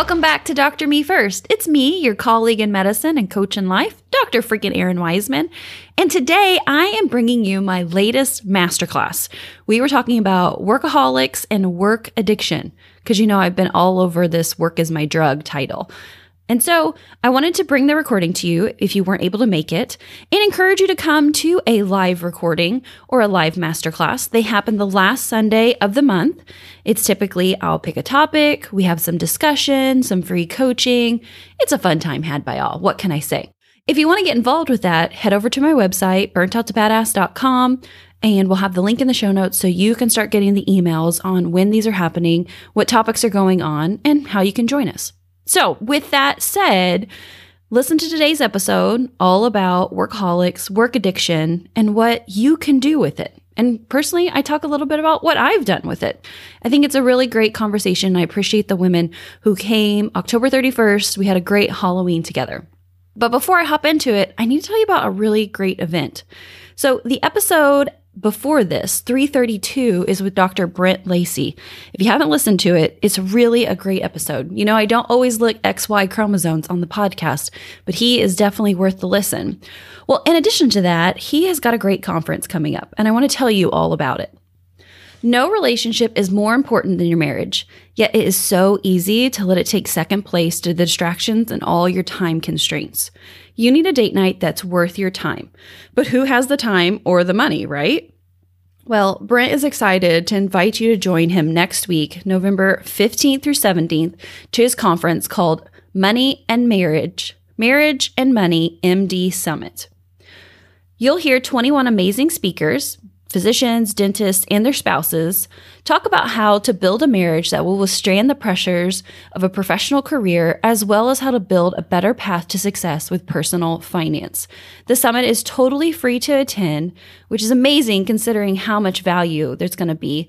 Welcome back to Dr. Me First. It's me, your colleague in medicine and coach in life, Dr. freaking Errin Weisman. And today I am bringing you my latest masterclass. We were talking about workaholics and work addiction because you know I've been all over this work is my drug title. And so I wanted to bring the recording to you if you weren't able to make it and encourage you to come to a live recording or a live masterclass. They happen the last Sunday of the month. It's typically I'll pick a topic, we have some discussion, some free coaching. It's a fun time had by all. What can I say? If you want to get involved with that, head over to my website, burntouttobadass.com, and we'll have the link in the show notes so you can start getting the emails on when these are happening, what topics are going on, and how you can join us. So, with that said, listen to today's episode all about workaholics, work addiction, and what you can do with it. And personally, I talk a little bit about what I've done with it. I think it's a really great conversation. I appreciate the women who came October 31st. We had a great Halloween together. But before I hop into it, I need to tell you about a really great event. So, the episode before this, 332 is with Dr. Brent Lacy. If you haven't listened to it, it's really a great episode. You know, I don't always look XY chromosomes on the podcast, but he is definitely worth the listen. Well, in addition to that, he has got a great conference coming up, and I want to tell you all about it. No relationship is more important than your marriage, yet it is so easy to let it take second place to the distractions and all your time constraints. You need a date night that's worth your time. But who has the time or the money, right? Well, Brent is excited to invite you to join him next week, November 15th through 17th, to his conference called Money and Marriage Marriage and Money MD Summit. You'll hear 21 amazing speakers, physicians, dentists, and their spouses talk about how to build a marriage that will withstand the pressures of a professional career, as well as how to build a better path to success with personal finance. The summit is totally free to attend, which is amazing considering how much value there's going to be.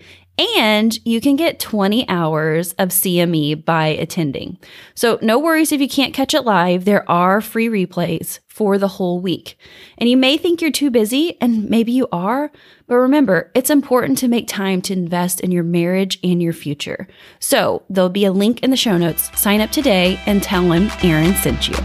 And you can get 20 hours of CME by attending. So, no worries if you can't catch it live. There are free replays for the whole week. And you may think you're too busy, and maybe you are, but remember, it's important to make time to invest in your marriage and your future. So, there'll be a link in the show notes. Sign up today and tell him Errin sent you.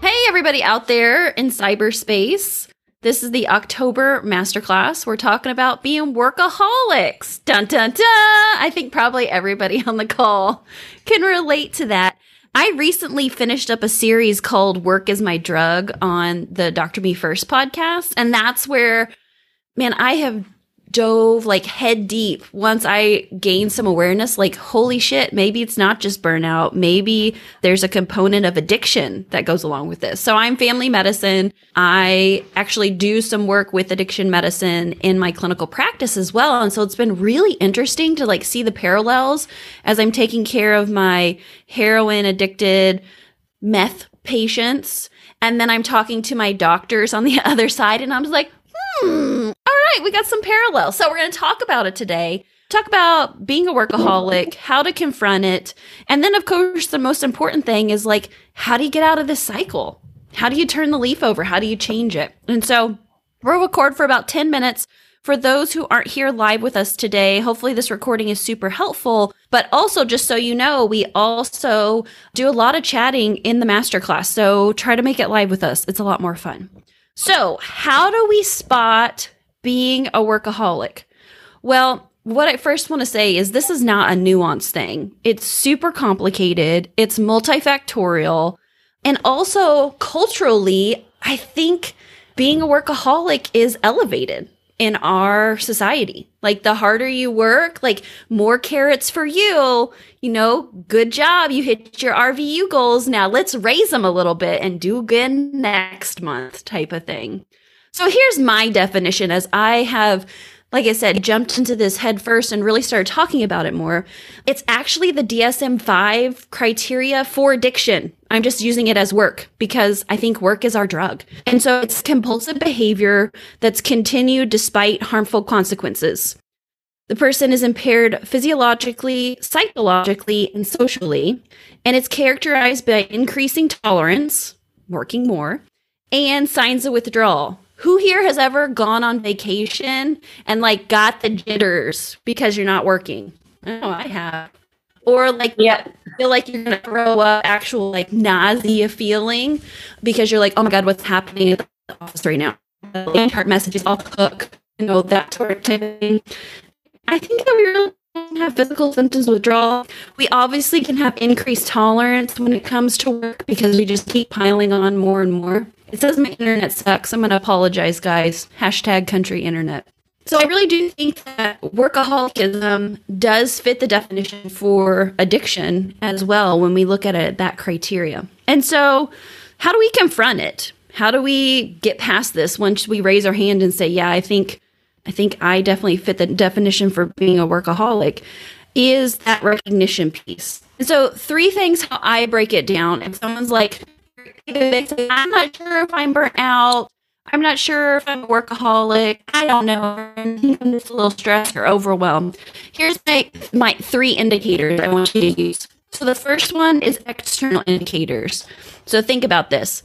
Hey everybody out there in cyberspace. This is the October masterclass. We're talking about being workaholics. Dun dun dun. I think probably everybody on the call can relate to that. I recently finished up a series called Work is My Drug on the Dr. Me First podcast. And that's where, man, I have dove like head deep once I gained some awareness like, holy shit, maybe it's not just burnout. Maybe there's a component of addiction that goes along with this. So I'm family medicine. I actually do some work with addiction medicine in my clinical practice as well. And so it's been really interesting to like see the parallels as I'm taking care of my heroin addicted meth patients. And then I'm talking to my doctors on the other side and I'm like, hmm, right, we got some parallels. So we're going to talk about it today. Talk about being a workaholic, how to confront it. And then, of course, the most important thing is like, how do you get out of this cycle? How do you turn the leaf over? How do you change it? And so we'll record for about 10 minutes. For those who aren't here live with us today, hopefully this recording is super helpful. But also, just so you know, we also do a lot of chatting in the masterclass. So try to make it live with us. It's a lot more fun. So, how do we spot being a workaholic? Well, what I first want to say is this is not a nuanced thing. It's super complicated, it's multifactorial, and also culturally, I think being a workaholic is elevated in our society. Like the harder you work, like more carrots for you, you know, good job. You hit your RVU goals. Now let's raise them a little bit and do again next month type of thing. So here's my definition as I have like I said, jumped into this head first and really started talking about it more. It's actually the DSM 5 criteria for addiction. I'm just using it as work because I think work is our drug. And so it's compulsive behavior that's continued despite harmful consequences. The person is impaired physiologically, psychologically, and socially, and it's characterized by increasing tolerance, working more, and signs of withdrawal. Who here has ever gone on vacation and like got the jitters because you're not working? Oh, I have. Or like Yeah. feel like you're gonna throw up actual like nausea feeling because you're like, oh my god, what's happening at the office right now? The chart messages all cook, you know, that sort of thing. I think that we really have physical symptoms withdrawal. We obviously can have increased tolerance when it comes to work because we just keep piling on more and more. It says my internet sucks. I'm gonna apologize, guys. Hashtag country internet. So I really do think that workaholicism does fit the definition for addiction as well when we look at it that criteria. And so how do we confront it? How do we get past this once we raise our hand and say, "Yeah, I think I think I definitely fit the definition for being a workaholic." Is that recognition piece. And so three things how I break it down. If someone's like, I'm not sure if I'm burnt out. I'm not sure if I'm a workaholic. I don't know. I'm just a little stressed or overwhelmed. Here's my my three indicators I want you to use. So the first one is external indicators. So think about this.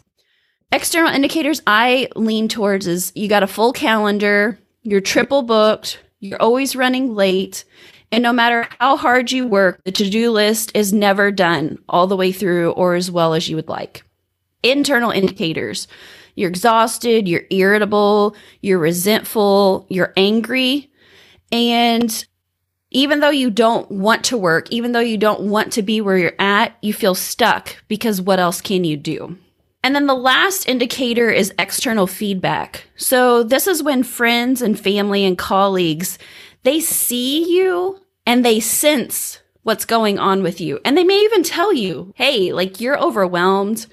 External indicators I lean towards is you got a full calendar, you're triple booked, you're always running late, and no matter how hard you work, the to-do list is never done all the way through or as well as you would like internal indicators. You're exhausted, you're irritable, you're resentful, you're angry. And even though you don't want to work, even though you don't want to be where you're at, you feel stuck because what else can you do? And then the last indicator is external feedback. So this is when friends and family and colleagues, they see you and they sense what's going on with you. And they may even tell you, "Hey, like you're overwhelmed."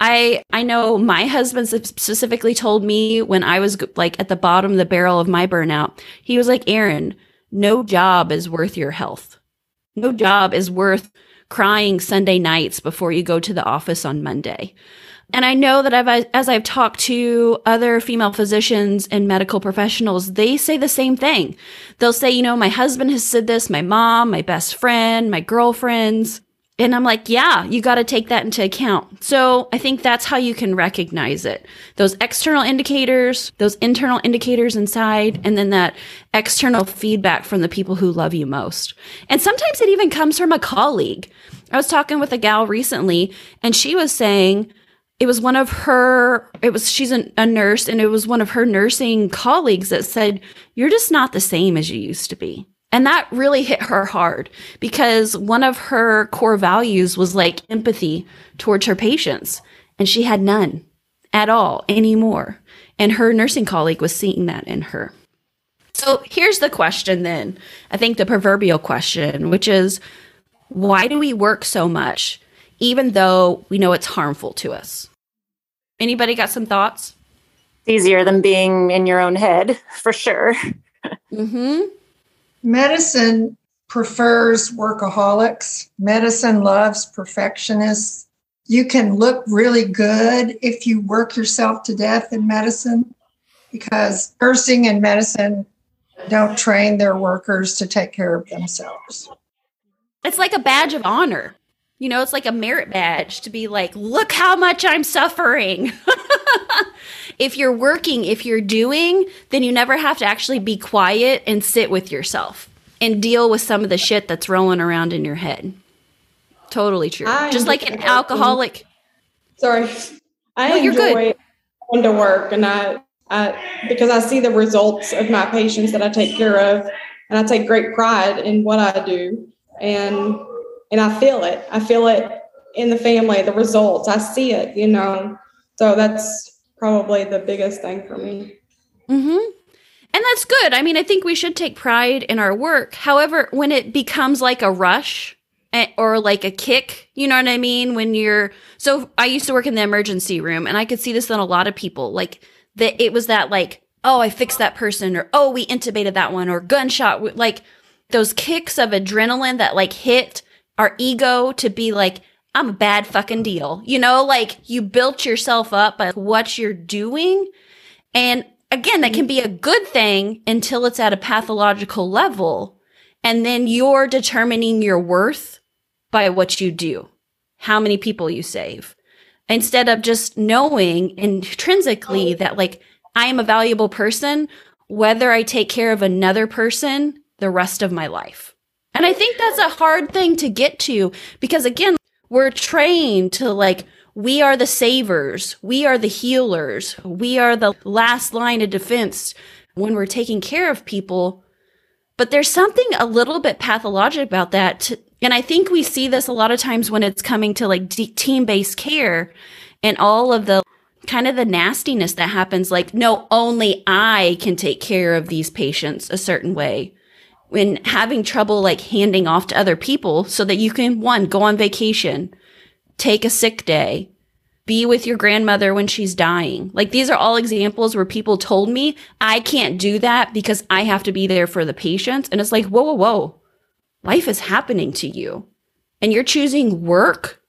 I I know my husband specifically told me when I was like at the bottom of the barrel of my burnout. He was like, "Errin, no job is worth your health. No job is worth crying Sunday nights before you go to the office on Monday." And I know that I've, as I've talked to other female physicians and medical professionals, they say the same thing. They'll say, you know, my husband has said this, my mom, my best friend, my girlfriends. And I'm like, yeah, you got to take that into account. So I think that's how you can recognize it. Those external indicators, those internal indicators inside, and then that external feedback from the people who love you most. And sometimes it even comes from a colleague. I was talking with a gal recently, and she was saying, it was one of her it was she's a, a, nurse and it was one of her nursing colleagues that said you're just not the same as you used to be. And that really hit her hard because one of her core values was like empathy towards her patients and she had none at all anymore. And her nursing colleague was seeing that in her. So here's the question then i think the proverbial question which is why do we work so much even though we know it's harmful to us Anybody got some thoughts? It's easier than being in your own head, for sure. Mm-hmm. Medicine prefers workaholics. Medicine loves perfectionists. You can look really good if you work yourself to death in medicine because nursing and medicine don't train their workers to take care of themselves. It's like a badge of honor. You know, it's like a merit badge to be like, look how much I'm suffering. if you're working, if you're doing, then you never have to actually be quiet and sit with yourself and deal with some of the shit that's rolling around in your head. Totally true. I Just like an alcoholic. Sorry, I No, enjoy going to work, and I, I because I see the results of my patients that I take care of, and I take great pride in what I do, and and I feel it. I feel it in the family, the results. I see it, you know. So that's probably the biggest thing for me. Mm-hmm. And that's good. I mean, I think we should take pride in our work. However, when it becomes like a rush or like a kick, you know what I mean? When you're so I used to work in the emergency room and I could see this in a lot of people. Like that it was that like, oh, I fixed that person or oh, we intubated that one or gunshot like those kicks of adrenaline that like hit our ego to be like I'm a bad fucking deal. You know, like you built yourself up by what you're doing and again, that can be a good thing until it's at a pathological level. And then you're determining your worth by what you do, how many people you save, instead of just knowing intrinsically that like I am a valuable person, whether I take care of another person the rest of my life. And I think that's a hard thing to get to because again, we're trained to like, we are the savers. We are the healers. We are the last line of defense when we're taking care of people. But there's something a little bit pathologic about that. And I think we see this a lot of times when it's coming to like team based care and all of the kind of the nastiness that happens. Like, no, only I can take care of these patients a certain way. When having trouble like handing off to other people so that you can one, go on vacation, take a sick day, be with your grandmother when she's dying. Like these are all examples where people told me I can't do that because I have to be there for the patients. And it's like, whoa, whoa, whoa. Life is happening to you. And you're choosing work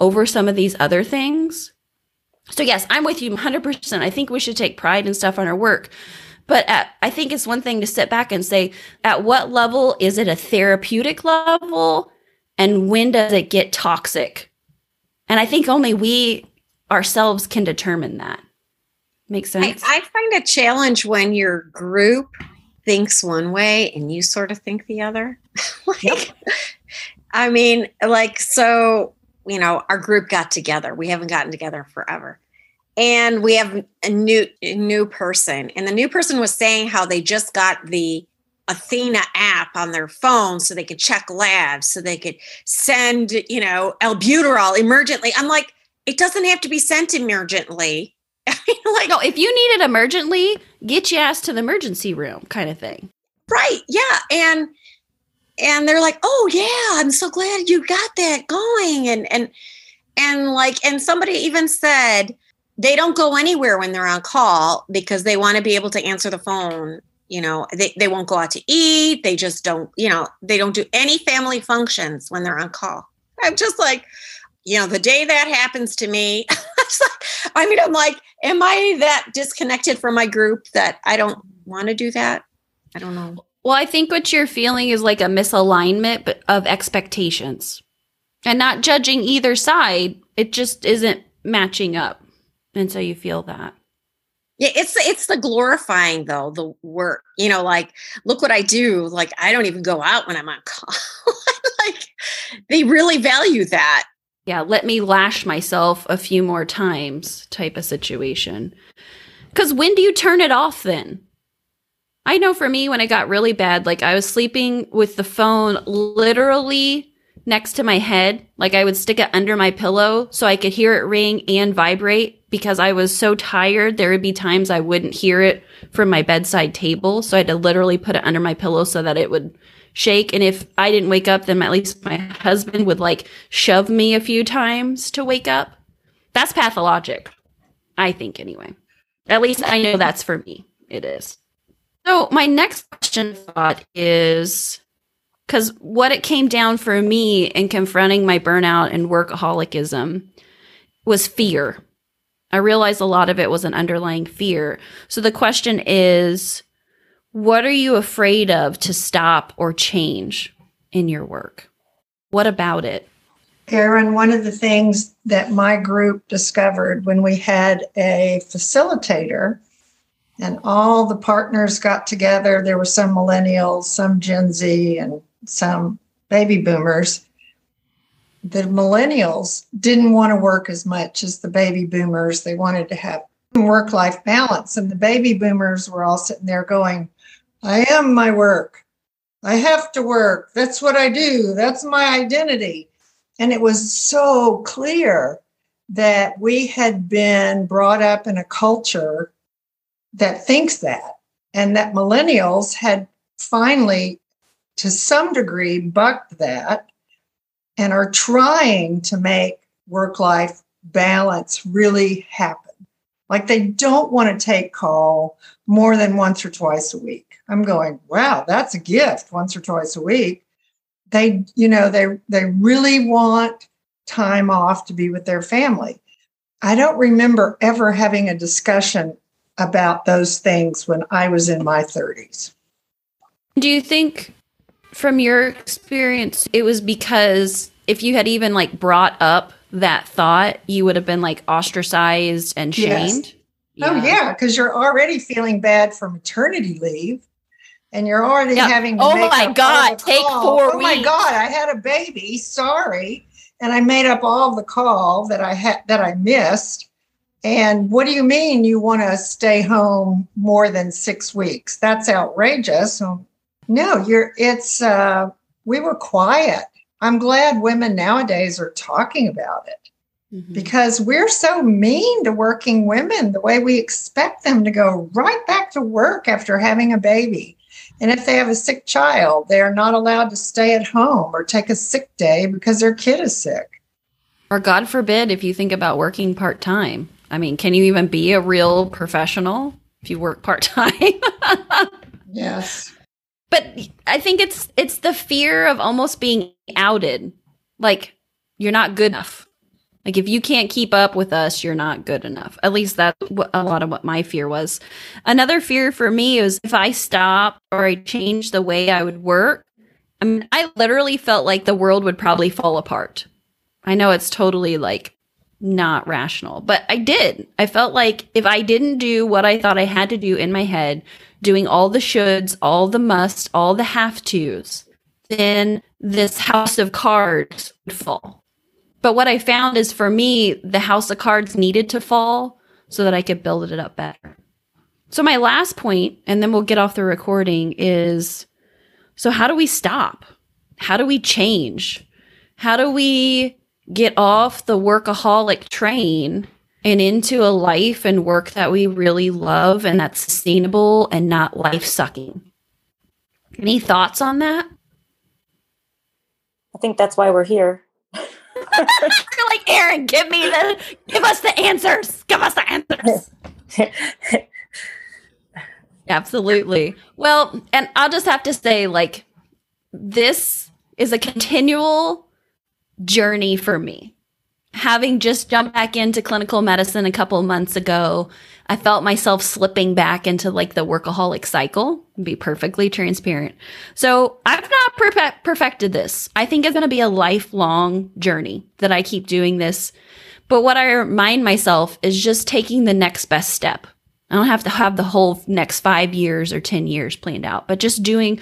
over some of these other things. So yes, I'm with you 100%. I think we should take pride and stuff on our work. But at, I think it's one thing to sit back and say, at what level is it a therapeutic level? And when does it get toxic? And I think only we ourselves can determine that. Makes sense. I, I find a challenge when your group thinks one way and you sort of think the other. like, yep. I mean, like, so, you know, our group got together. We haven't gotten together forever. And we have a new a new person. And the new person was saying how they just got the Athena app on their phone so they could check labs, so they could send, you know, albuterol emergently. I'm like, it doesn't have to be sent emergently. like, no, if you need it emergently, get your ass to the emergency room, kind of thing. Right. Yeah. And and they're like, oh yeah, I'm so glad you got that going. And and and like, and somebody even said they don't go anywhere when they're on call because they want to be able to answer the phone you know they, they won't go out to eat they just don't you know they don't do any family functions when they're on call. I'm just like you know the day that happens to me i mean i'm like am i that disconnected from my group that i don't want to do that? I don't know. Well i think what you're feeling is like a misalignment of expectations. And not judging either side it just isn't matching up and so you feel that yeah, it's it's the glorifying though, the work. You know, like look what I do. Like I don't even go out when I'm on call. like they really value that. Yeah, let me lash myself a few more times type of situation. Cuz when do you turn it off then? I know for me when it got really bad, like I was sleeping with the phone literally next to my head. Like I would stick it under my pillow so I could hear it ring and vibrate because I was so tired. There would be times I wouldn't hear it from my bedside table. So I had to literally put it under my pillow so that it would shake. And if I didn't wake up, then at least my husband would like shove me a few times to wake up. That's pathologic. I think anyway. At least I know that's for me. It is. So my next question thought is because what it came down for me in confronting my burnout and workaholicism was fear. I realized a lot of it was an underlying fear. So the question is what are you afraid of to stop or change in your work? What about it? Errin, one of the things that my group discovered when we had a facilitator and all the partners got together, there were some millennials, some Gen Z, and some baby boomers, the millennials didn't want to work as much as the baby boomers. They wanted to have work life balance. And the baby boomers were all sitting there going, I am my work. I have to work. That's what I do. That's my identity. And it was so clear that we had been brought up in a culture that thinks that, and that millennials had finally to some degree bucked that and are trying to make work life balance really happen. Like they don't want to take call more than once or twice a week. I'm going, wow, that's a gift once or twice a week. They, you know, they they really want time off to be with their family. I don't remember ever having a discussion about those things when I was in my 30s. Do you think from your experience, it was because if you had even like brought up that thought, you would have been like ostracized and Yes. shamed? Oh, yeah, because you're already feeling bad for maternity leave. And you're already Yeah. having to Oh make my God, take four Oh my weeks. God, I had a baby. Sorry. And I made up all the call that I had that I missed. And what do you mean you want to stay home more than six weeks? That's outrageous. No, you're it's uh we were quiet. I'm glad women nowadays are talking about it Mhm. because we're so mean to working women the way we expect them to go right back to work after having a baby. And if they have a sick child, they are not allowed to stay at home or take a sick day because their kid is sick. Or God forbid if you think about working part time. I mean, can you even be a real professional if you work part time? Yes. But I think it's it's the fear of almost being outed. Like you're not good enough. Like if you can't keep up with us, you're not good enough. At least that's what, a lot of what my fear was. Another fear for me was if I stop or I change the way I would work. I mean, I literally felt like the world would probably fall apart. I know it's totally like not rational, but I did. I felt like if I didn't do what I thought I had to do in my head, doing all the shoulds, all the musts, all the have tos, then this house of cards would fall. But what I found is for me, the house of cards needed to fall so that I could build it up better. So, my last point, and then we'll get off the recording, is so how do we stop? How do we change? How do we get off the workaholic train and into a life and work that we really love and that's sustainable and not life sucking? Any thoughts on that? I think that's why we're here. You're like, Errin, give me the, give us the answers. Give us the answers. Absolutely. Well, and I'll just have to say, like, this is a continual journey for me. Having just jumped back into clinical medicine a couple months ago, I felt myself slipping back into like the workaholic cycle, be perfectly transparent. So I've not perfe- perfected this. I think it's going to be a lifelong journey that I keep doing this. But what I remind myself is just taking the next best step. I don't have to have the whole next five years or 10 years planned out, but just doing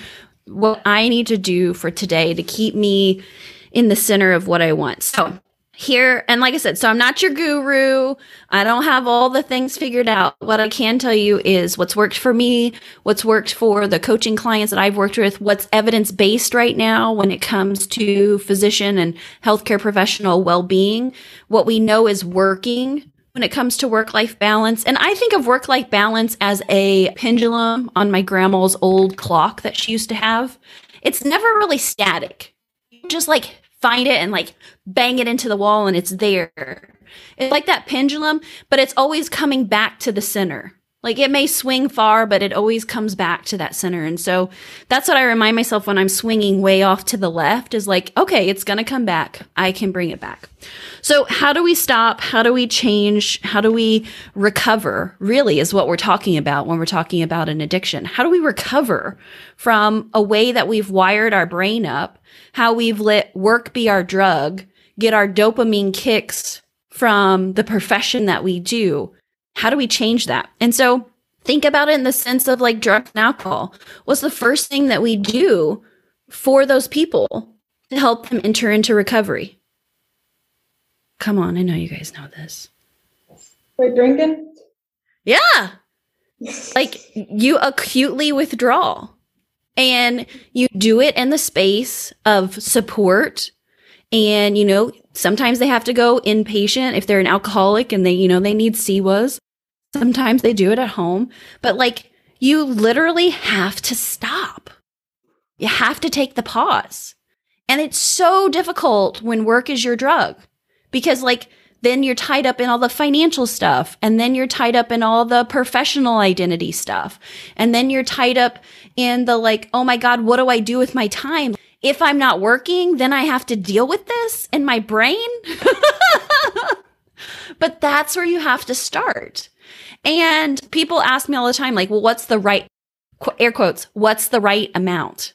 what I need to do for today to keep me in the center of what I want. So, here, and like I said, so I'm not your guru. I don't have all the things figured out. What I can tell you is what's worked for me, what's worked for the coaching clients that I've worked with, what's evidence based right now when it comes to physician and healthcare professional well being, what we know is working when it comes to work life balance. And I think of work life balance as a pendulum on my grandma's old clock that she used to have. It's never really static. Just like find it and like bang it into the wall and it's there. It's like that pendulum, but it's always coming back to the center. Like it may swing far, but it always comes back to that center. And so that's what I remind myself when I'm swinging way off to the left is like, okay, it's going to come back. I can bring it back. So, how do we stop? How do we change? How do we recover? Really, is what we're talking about when we're talking about an addiction. How do we recover from a way that we've wired our brain up, how we've let work be our drug, get our dopamine kicks from the profession that we do? How do we change that? And so, think about it in the sense of like drugs and alcohol. What's the first thing that we do for those people to help them enter into recovery? Come on, I know you guys know this. Quit drinking. Yeah. Like you acutely withdraw and you do it in the space of support. And, you know, sometimes they have to go inpatient if they're an alcoholic and they, you know, they need CIWAs. Sometimes they do it at home. But like you literally have to stop. You have to take the pause. And it's so difficult when work is your drug because like then you're tied up in all the financial stuff and then you're tied up in all the professional identity stuff and then you're tied up in the like oh my god what do i do with my time if i'm not working then i have to deal with this in my brain but that's where you have to start and people ask me all the time like well what's the right air quotes what's the right amount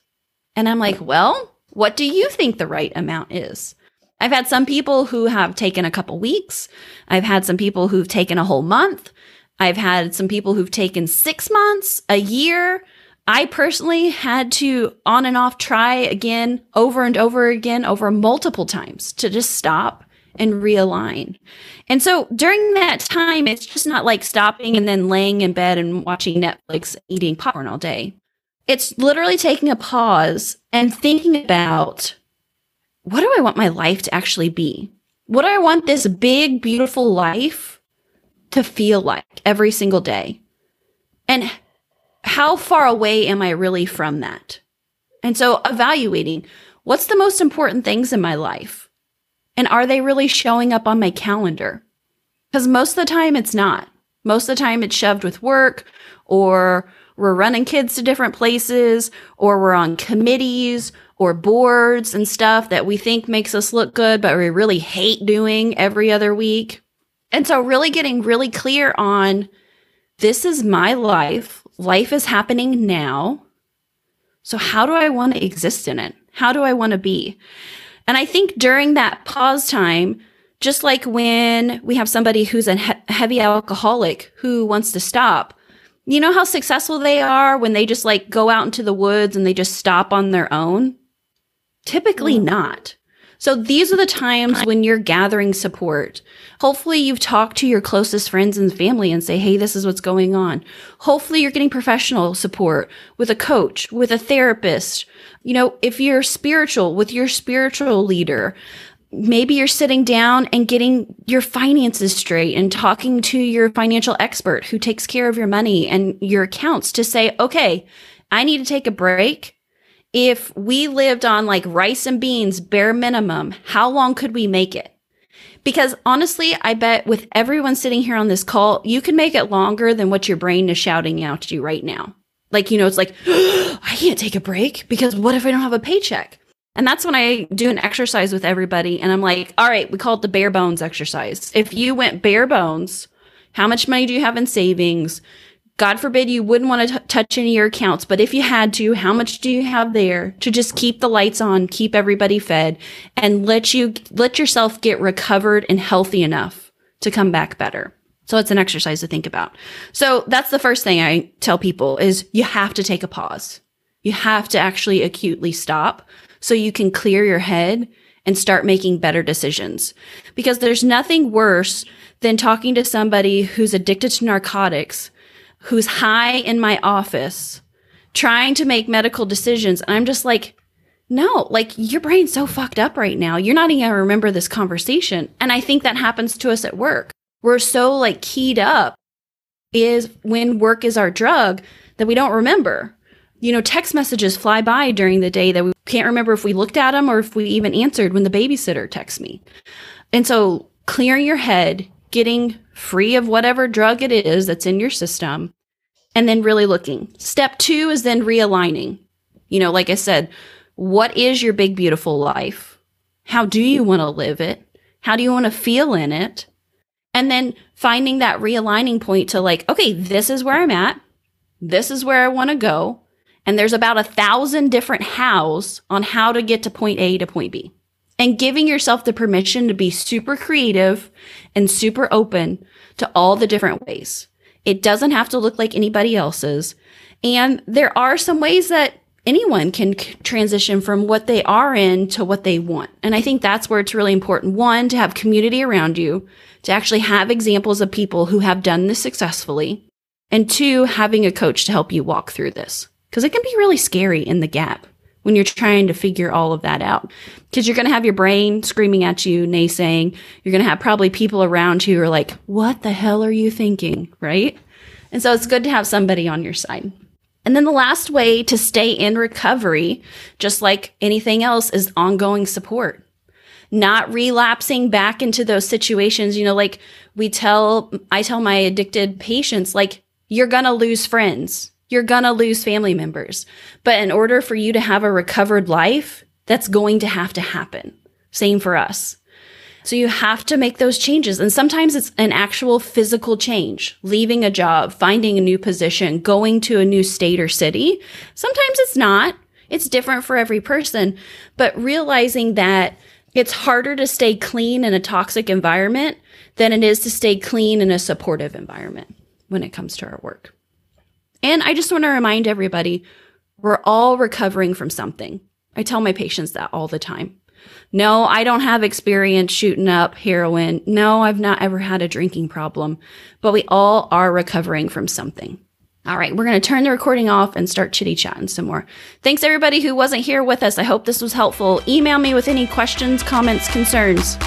and i'm like well what do you think the right amount is I've had some people who have taken a couple weeks. I've had some people who've taken a whole month. I've had some people who've taken six months, a year. I personally had to on and off try again over and over again over multiple times to just stop and realign. And so during that time, it's just not like stopping and then laying in bed and watching Netflix, eating popcorn all day. It's literally taking a pause and thinking about what do I want my life to actually be? What do I want this big, beautiful life to feel like every single day? And how far away am I really from that? And so evaluating what's the most important things in my life? And are they really showing up on my calendar? Because most of the time it's not. Most of the time it's shoved with work or we're running kids to different places or we're on committees or boards and stuff that we think makes us look good, but we really hate doing every other week. And so really getting really clear on this is my life. Life is happening now. So how do I want to exist in it? How do I want to be? And I think during that pause time, just like when we have somebody who's a he- heavy alcoholic who wants to stop, you know how successful they are when they just like go out into the woods and they just stop on their own? Typically mm. not. So these are the times when you're gathering support. Hopefully you've talked to your closest friends and family and say, Hey, this is what's going on. Hopefully you're getting professional support with a coach, with a therapist. You know, if you're spiritual with your spiritual leader, maybe you're sitting down and getting your finances straight and talking to your financial expert who takes care of your money and your accounts to say, okay, I need to take a break if we lived on like rice and beans, bare minimum, how long could we make it? Because honestly, I bet with everyone sitting here on this call, you can make it longer than what your brain is shouting out to you right now. Like, you know, it's like, I can't take a break because what if I don't have a paycheck? And that's when I do an exercise with everybody. And I'm like, all right, we call it the bare bones exercise. If you went bare bones, how much money do you have in savings? God forbid you wouldn't want to t- touch any of your accounts, but if you had to, how much do you have there to just keep the lights on, keep everybody fed, and let you let yourself get recovered and healthy enough to come back better? So it's an exercise to think about. So that's the first thing I tell people is you have to take a pause. You have to actually acutely stop so you can clear your head and start making better decisions. Because there's nothing worse than talking to somebody who's addicted to narcotics who's high in my office trying to make medical decisions. And I'm just like, no, like your brain's so fucked up right now. You're not even gonna remember this conversation. And I think that happens to us at work. We're so like keyed up is when work is our drug that we don't remember. You know, text messages fly by during the day that we can't remember if we looked at them or if we even answered when the babysitter texts me. And so clearing your head, getting free of whatever drug it is that's in your system, and then really looking. Step two is then realigning. You know, like I said, what is your big, beautiful life? How do you want to live it? How do you want to feel in it? And then finding that realigning point to like, okay, this is where I'm at. This is where I want to go. And there's about a thousand different hows on how to get to point A to point B and giving yourself the permission to be super creative and super open to all the different ways. It doesn't have to look like anybody else's. And there are some ways that anyone can transition from what they are in to what they want. And I think that's where it's really important. One, to have community around you, to actually have examples of people who have done this successfully. And two, having a coach to help you walk through this because it can be really scary in the gap when you're trying to figure all of that out. Because you're going to have your brain screaming at you, naysaying. You're going to have probably people around you who are like, what the hell are you thinking? Right. And so it's good to have somebody on your side. And then the last way to stay in recovery, just like anything else, is ongoing support. Not relapsing back into those situations, you know, like we tell, I tell my addicted patients, like, you're going to lose friends you're going to lose family members. But in order for you to have a recovered life, that's going to have to happen. Same for us. So you have to make those changes. And sometimes it's an actual physical change, leaving a job, finding a new position, going to a new state or city. Sometimes it's not. It's different for every person, but realizing that It's harder to stay clean in a toxic environment than it is to stay clean in a supportive environment when it comes to our work. And I just want to remind everybody we're all recovering from something. I tell my patients that all the time. No, I don't have experience shooting up heroin. No, I've not ever had a drinking problem, but we all are recovering from something. All right, we're going to turn the recording off and start chitty chatting some more. Thanks everybody who wasn't here with us. I hope this was helpful. Email me with any questions, comments, concerns.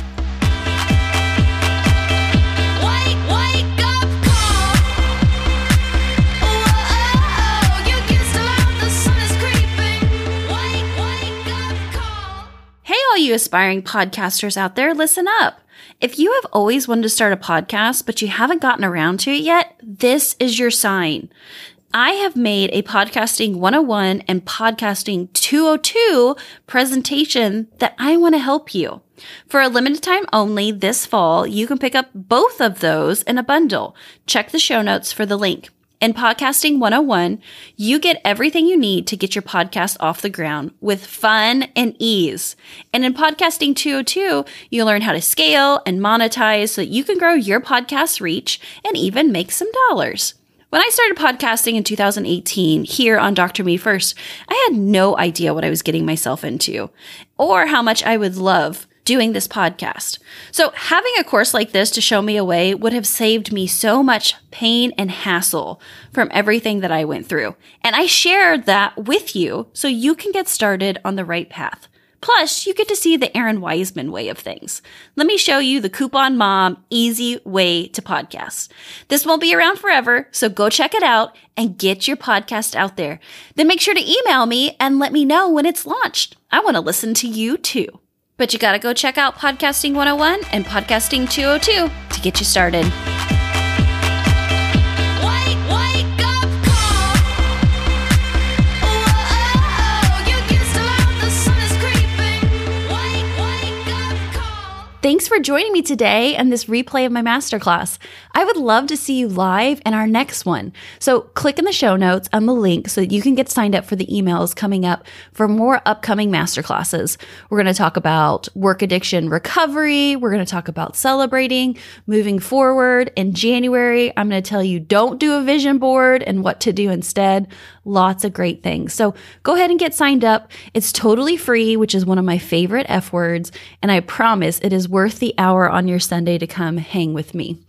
All you aspiring podcasters out there, listen up. If you have always wanted to start a podcast, but you haven't gotten around to it yet, this is your sign. I have made a podcasting 101 and podcasting 202 presentation that I want to help you. For a limited time only this fall, you can pick up both of those in a bundle. Check the show notes for the link. In Podcasting 101, you get everything you need to get your podcast off the ground with fun and ease. And in Podcasting 202, you learn how to scale and monetize so that you can grow your podcast reach and even make some dollars. When I started podcasting in 2018 here on Dr. Me First, I had no idea what I was getting myself into or how much I would love doing this podcast. So, having a course like this to show me a way would have saved me so much pain and hassle from everything that I went through. And I shared that with you so you can get started on the right path. Plus, you get to see the Errin Weisman way of things. Let me show you the Coupon Mom easy way to podcast. This won't be around forever, so go check it out and get your podcast out there. Then make sure to email me and let me know when it's launched. I want to listen to you too. But you got to go check out Podcasting 101 and Podcasting 202 to get you started. Wake, wake up call. Whoa, oh, you can still out, the sun is creeping. Wake, wake up call. Thanks for joining me today and this replay of my masterclass. I would love to see you live in our next one. So click in the show notes on the link so that you can get signed up for the emails coming up for more upcoming masterclasses. We're going to talk about work addiction recovery. We're going to talk about celebrating, moving forward. In January, I'm going to tell you don't do a vision board and what to do instead. Lots of great things. So go ahead and get signed up. It's totally free, which is one of my favorite F words. And I promise it is worth the hour on your Sunday to come hang with me.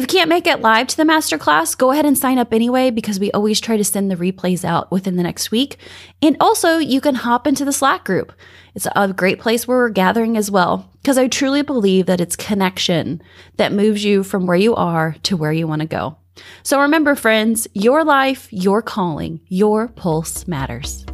If you can't make it live to the masterclass, go ahead and sign up anyway because we always try to send the replays out within the next week. And also, you can hop into the Slack group. It's a great place where we're gathering as well because I truly believe that it's connection that moves you from where you are to where you want to go. So remember, friends, your life, your calling, your pulse matters.